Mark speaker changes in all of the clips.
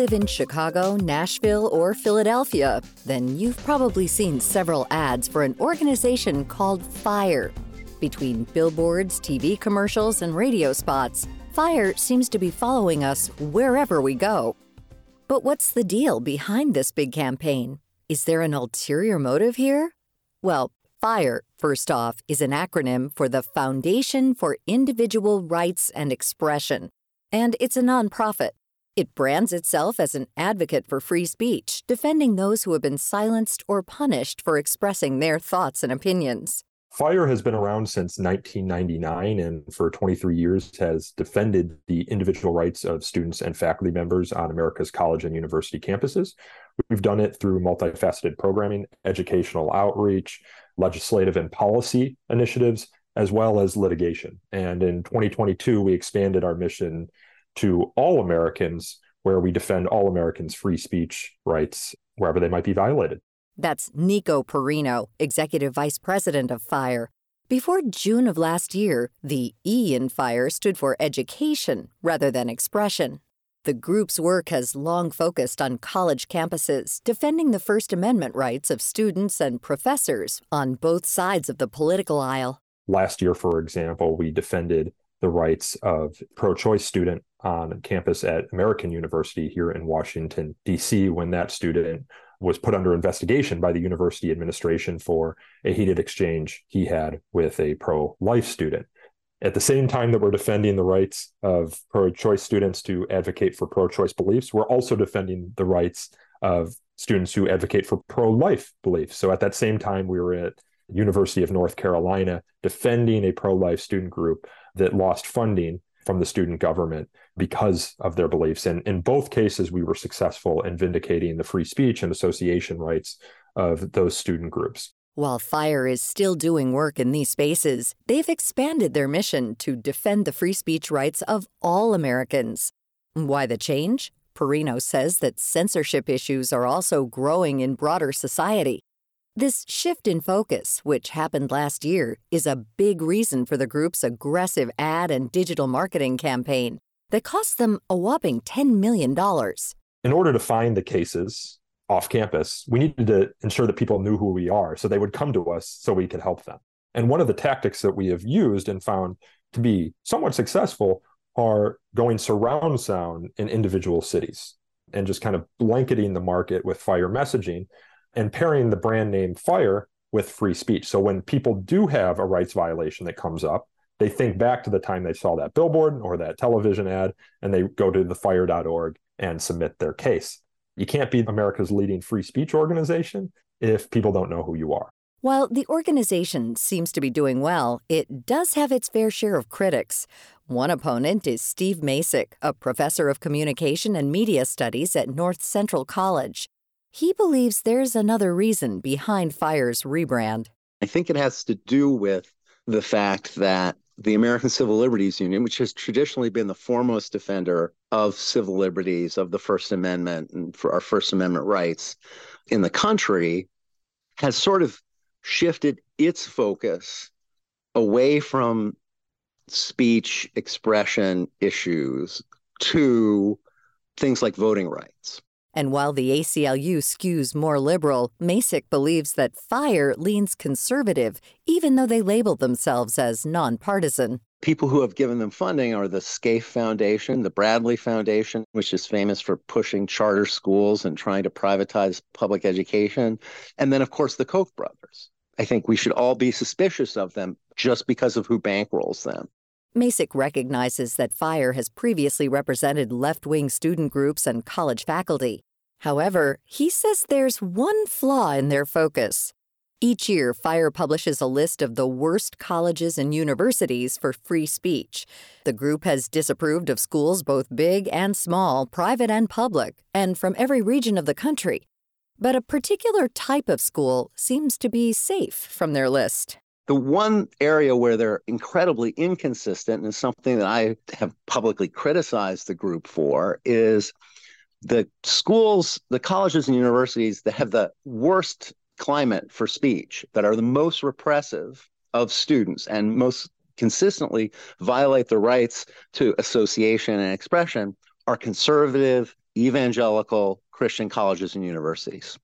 Speaker 1: Live in Chicago, Nashville, or Philadelphia, then you've probably seen several ads for an organization called FIRE. Between billboards, TV commercials, and radio spots, FIRE seems to be following us wherever we go. But what's the deal behind this big campaign? Is there an ulterior motive here? Well, FIRE, first off, is an acronym for the Foundation for Individual Rights and Expression, and it's a nonprofit. It brands itself as an advocate for free speech, defending those who have been silenced or punished for expressing their thoughts and opinions.
Speaker 2: FIRE has been around since 1999 and for 23 years has defended the individual rights of students and faculty members on America's college and university campuses. We've done it through multifaceted programming, educational outreach, legislative and policy initiatives, as well as litigation. And in 2022, we expanded our mission to all Americans, where we defend all Americans' free speech rights wherever they might be violated.
Speaker 1: That's Nico Perino, Executive Vice President of FIRE. Before June of last year, the E in FIRE stood for education rather than expression. The group's work has long focused on college campuses, defending the First Amendment rights of students and professors on both sides of the political aisle.
Speaker 2: Last year, for example, we defended the rights of pro-choice student on campus at American University here in Washington, D.C., when that student was put under investigation by the university administration for a heated exchange he had with a pro-life student. At the same time that we're defending the rights of pro-choice students to advocate for pro-choice beliefs, we're also defending the rights of students who advocate for pro-life beliefs. So at that same time, we were at University of North Carolina defending a pro-life student group that lost funding from the student government because of their beliefs. And in both cases, we were successful in vindicating the free speech and association rights of those student groups.
Speaker 1: While FIRE is still doing work in these spaces, they've expanded their mission to defend the free speech rights of all Americans. Why the change? Perino says that censorship issues are also growing in broader society. This shift in focus, which happened last year, is a big reason for the group's aggressive ad and digital marketing campaign that cost them a whopping $10 million.
Speaker 2: In order to find the cases off campus, we needed to ensure that people knew who we are so they would come to us so we could help them. And one of the tactics that we have used and found to be somewhat successful are going surround sound in individual cities and just kind of blanketing the market with fire messaging and pairing the brand name fire with free speech. So when people do have a rights violation that comes up, they think back to the time they saw that billboard or that television ad and they go to thefire.org and submit their case. You can't be America's leading free speech organization if people don't know who you are.
Speaker 1: While the organization seems to be doing well, it does have its fair share of critics. One opponent is Steve Macek, a professor of communication and media studies at North Central College. He believes there's another reason behind FIRE's rebrand.
Speaker 3: I think it has to do with the fact that the American Civil Liberties Union, which has traditionally been the foremost defender of civil liberties, of the First Amendment, and for our First Amendment rights in the country, has sort of shifted its focus away from speech expression issues to things like voting rights.
Speaker 1: And while the ACLU skews more liberal, Macek believes that FIRE leans conservative, even though they label themselves as nonpartisan.
Speaker 3: People who have given them funding are the Scaife Foundation, the Bradley Foundation, which is famous for pushing charter schools and trying to privatize public education, and then, of course, the Koch brothers. I think we should all be suspicious of them just because of who bankrolls them.
Speaker 1: Macek recognizes that FIRE has previously represented left wing student groups and college faculty. However, he says there's one flaw in their focus. Each year, FIRE publishes a list of the worst colleges and universities for free speech. The group has disapproved of schools both big and small, private and public, and from every region of the country. But a particular type of school seems to be safe from their list.
Speaker 3: The one area where they're incredibly inconsistent and something that I have publicly criticized the group for is the schools, the colleges and universities that have the worst climate for speech, that are the most repressive of students and most consistently violate the rights to association and expression are conservative, evangelical Christian colleges and universities.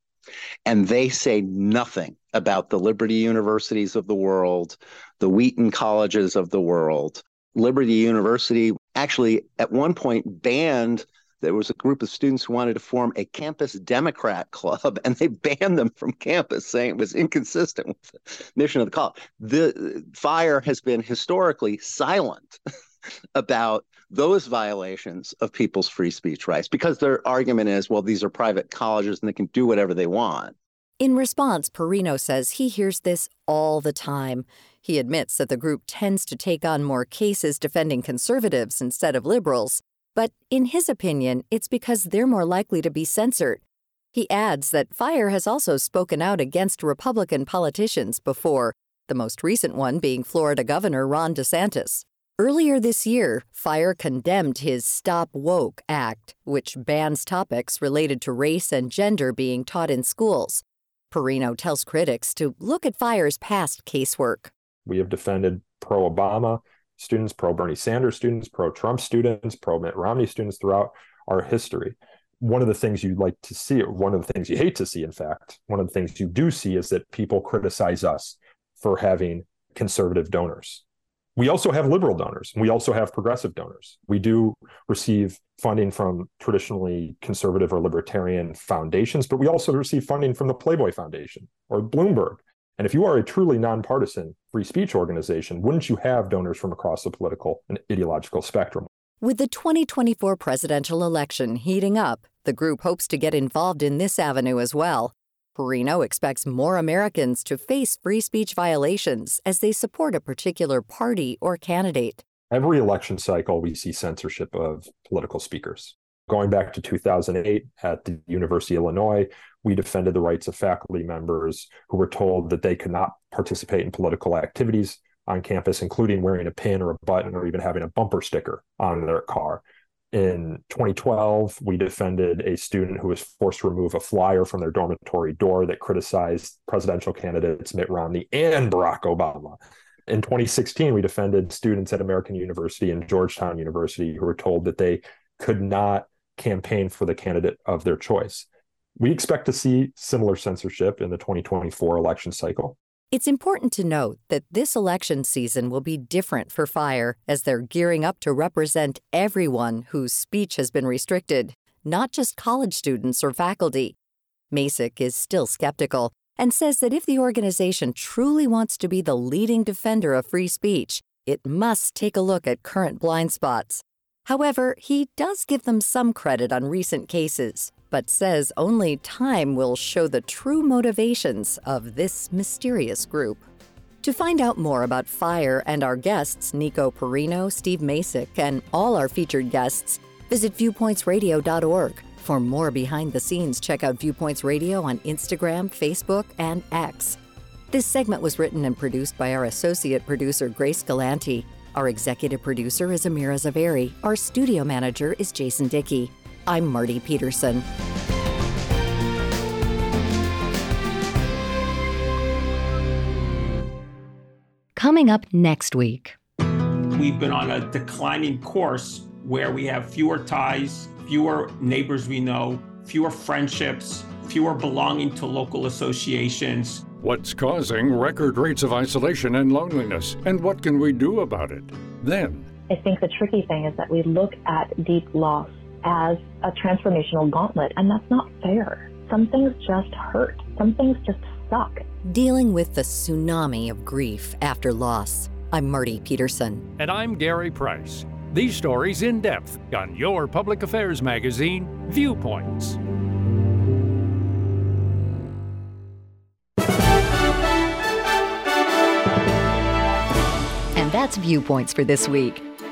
Speaker 3: And they say nothing about the Liberty universities of the world, the Wheaton colleges of the world. Liberty University actually, at one point, banned there was a group of students who wanted to form a campus Democrat club, and they banned them from campus, saying it was inconsistent with the mission of the college. The fire has been historically silent about those violations of people's free speech rights because their argument is, well, these are private colleges and they can do whatever they want.
Speaker 1: In response, Perino says he hears this all the time. He admits that the group tends to take on more cases defending conservatives instead of liberals, but in his opinion, it's because they're more likely to be censored. He adds that FIRE has also spoken out against Republican politicians before, the most recent one being Florida Governor Ron DeSantis. Earlier this year, FIRE condemned his Stop Woke Act, which bans topics related to race and gender being taught in schools. Perino tells critics to look at FIRE's past casework.
Speaker 2: We have defended pro Obama, students, pro Bernie Sanders students, pro Trump students, pro Mitt Romney students throughout our history. One of the things you like to see, one of the things you hate to see, in fact, one of the things you do see is that people criticize us for having conservative donors. We also have liberal donors. We also have progressive donors. We do receive funding from traditionally conservative or libertarian foundations, but we also receive funding from the Playboy Foundation or Bloomberg and if you are a truly nonpartisan free speech organization, wouldn't you have donors from across the political and ideological spectrum?
Speaker 1: With the 2024 presidential election heating up, the group hopes to get involved in this avenue as well. Perino expects more Americans to face free speech violations as they support a particular party or candidate.
Speaker 2: Every election cycle, we see censorship of political speakers. Going back to 2008 at the University of Illinois, we defended the rights of faculty members who were told that they could not participate in political activities on campus, including wearing a pin or a button or even having a bumper sticker on their car. In 2012, we defended a student who was forced to remove a flyer from their dormitory door that criticized presidential candidates Mitt Romney and Barack Obama. In 2016, we defended students at American University and Georgetown University who were told that they could not campaign for the candidate of their choice. We expect to see similar censorship in the 2024 election cycle.
Speaker 1: It's important to note that this election season will be different for FIRE as they're gearing up to represent everyone whose speech has been restricted, not just college students or faculty. Macek is still skeptical and says that if the organization truly wants to be the leading defender of free speech, it must take a look at current blind spots. However, he does give them some credit on recent cases, but says only time will show the true motivations of this mysterious group. To find out more about FIRE and our guests, Nico Perino, Steve Macek, and all our featured guests, visit viewpointsradio.org. For more behind the scenes, check out Viewpoints Radio on Instagram, Facebook, and X. This segment was written and produced by our associate producer, Grace Galanti. Our executive producer is Amira Zaveri. Our studio manager is Jason Dickey. I'm Marty Peterson. Coming up next week.
Speaker 4: We've been on a declining course where we have fewer ties, fewer neighbors we know, fewer friendships, fewer belonging to local associations.
Speaker 5: What's causing record rates of isolation and loneliness, and what can we do about it? Then,
Speaker 6: I think the tricky thing is that we look at deep loss as a transformational gauntlet, and that's not fair. Some things just hurt, some things just suck.
Speaker 1: Dealing with the tsunami of grief after loss. I'm Marty Peterson.
Speaker 5: And I'm Gary Price. These stories in depth on your public affairs magazine, Viewpoints.
Speaker 1: And that's Viewpoints for this week.